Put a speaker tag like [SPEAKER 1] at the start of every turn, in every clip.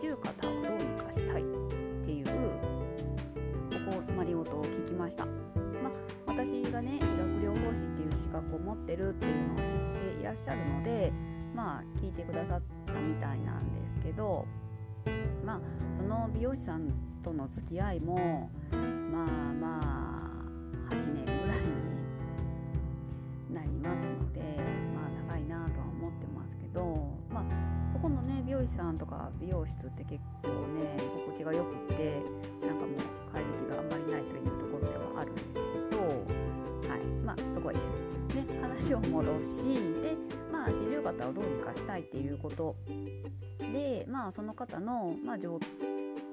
[SPEAKER 1] 重肩をどうにかしたいっていうここマリオと聞きました、まあ、私がね医学療法士っていう資格を持ってるっていうのを知っていらっしゃるのでまあ聞いてくださったみたいなんですけどまあその美容師さんとの付き合いもまあまあさんとか美容室って結構ね心地がよくってなんかもう帰る気があんまりないというところではあるんですけどはいまあそこはいいです。で話を戻しでまあ四十肩をどうにかしたいっていうことでまあその方の、まあ、状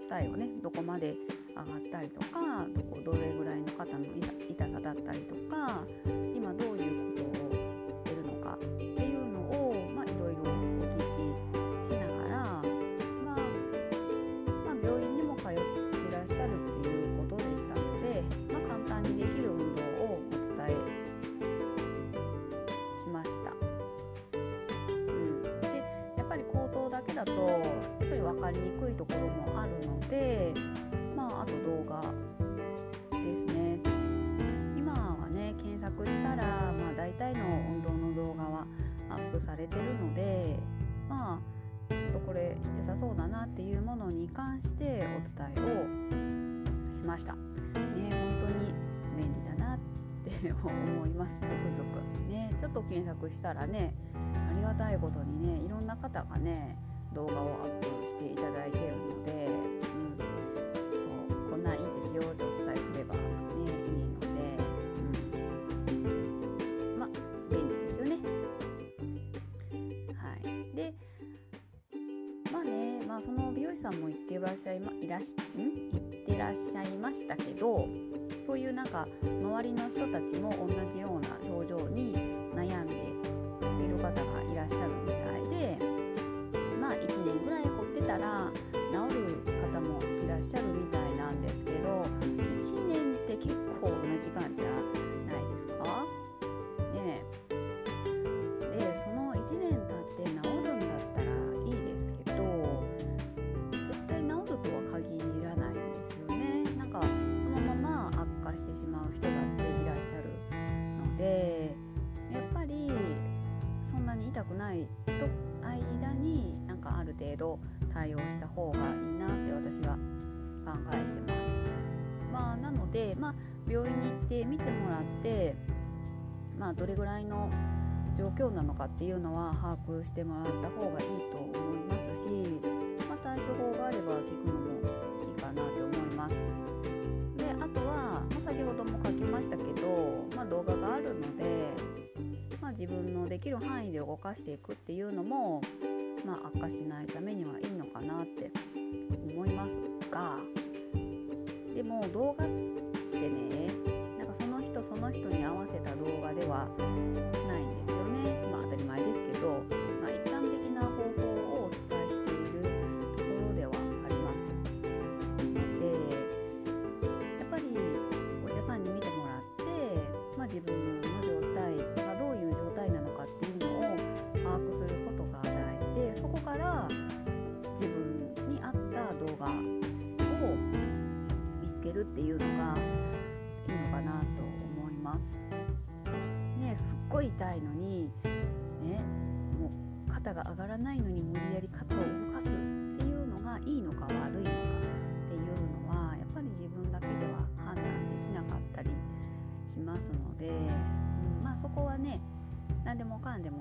[SPEAKER 1] 態をねどこまで上がったりとかどこどれぐらいの方の痛さだったりとか今どういうことをしてるのかってかりにくいところもあるのでまあ、あと動画ですね。今はね検索したら、まあ、大体の運動の動画はアップされてるのでまあちょっとこれ良さそうだなっていうものに関してお伝えをしました。ね本当に便利だなって思います。つくづくねちょっと検索したらねありがたいことにねいろんな方がね動画をアップしていただいてるのでよってお伝えすればねいいので、うん、まあ便利ですよね。はい。でまあねまあその美容師さんも言ってらっしゃいまいらしん？言ってらっしゃいましたけどそういうなんか周りの人たちも同じような表情に悩んでいる方がないと間になんかある程度対応した方がいいなって私は考えてます。まあ、なので、まあ、病院に行って診てもらって、まあ、どれぐらいの状況なのかっていうのは把握してもらった方がいいと思いますし、自分のできる範囲で動かしていくっていうのも、まあ、悪化しないためにはいいのかなって思いますがでも動画ってねなんかその人その人に合わせた動画ではないんですよね。まあ当たり前ですけど、まあ、一般的な方法をお伝えしているところではあります。でやっぱりお医者さんに見てもらって、まあ、自分のけるっていうのがいいのかなと思います。ねすっごい痛いのにねもう肩が上がらないのに無理やり肩を動かすっていうのがいいのか悪いのかっていうのはやっぱり自分だけでは判断できなかったりしますので、うん、まあそこはね何でもかんでも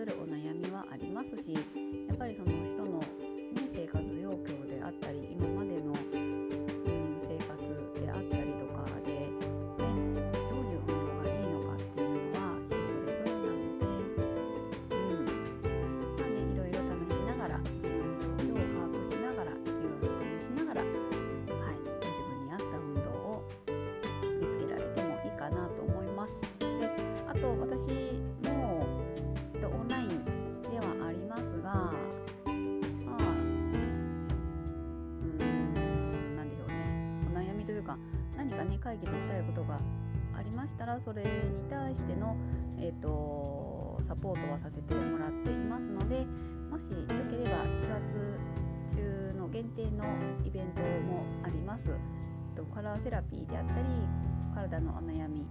[SPEAKER 1] れぞお悩みはありますしやっぱりその何かね解決したいことがありましたらそれに対しての、えーと、サポートはさせてもらっていますのでもしよければ4月中の限定のイベントもあります。とカラーセラピーであったり体のお悩み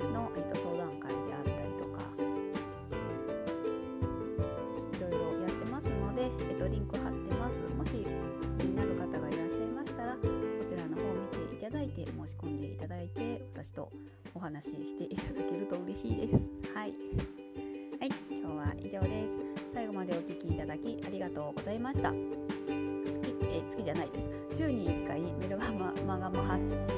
[SPEAKER 1] の、えー、と相談会であったりとかいろいろやってますので、えー、とリンク貼申し込んでいただいて私とお話ししていただけると嬉しいです。はい、はい、今日は以上です。最後までお聴きいただきありがとうございました。月,、え月じゃないです。週に1回メルガママガマ発信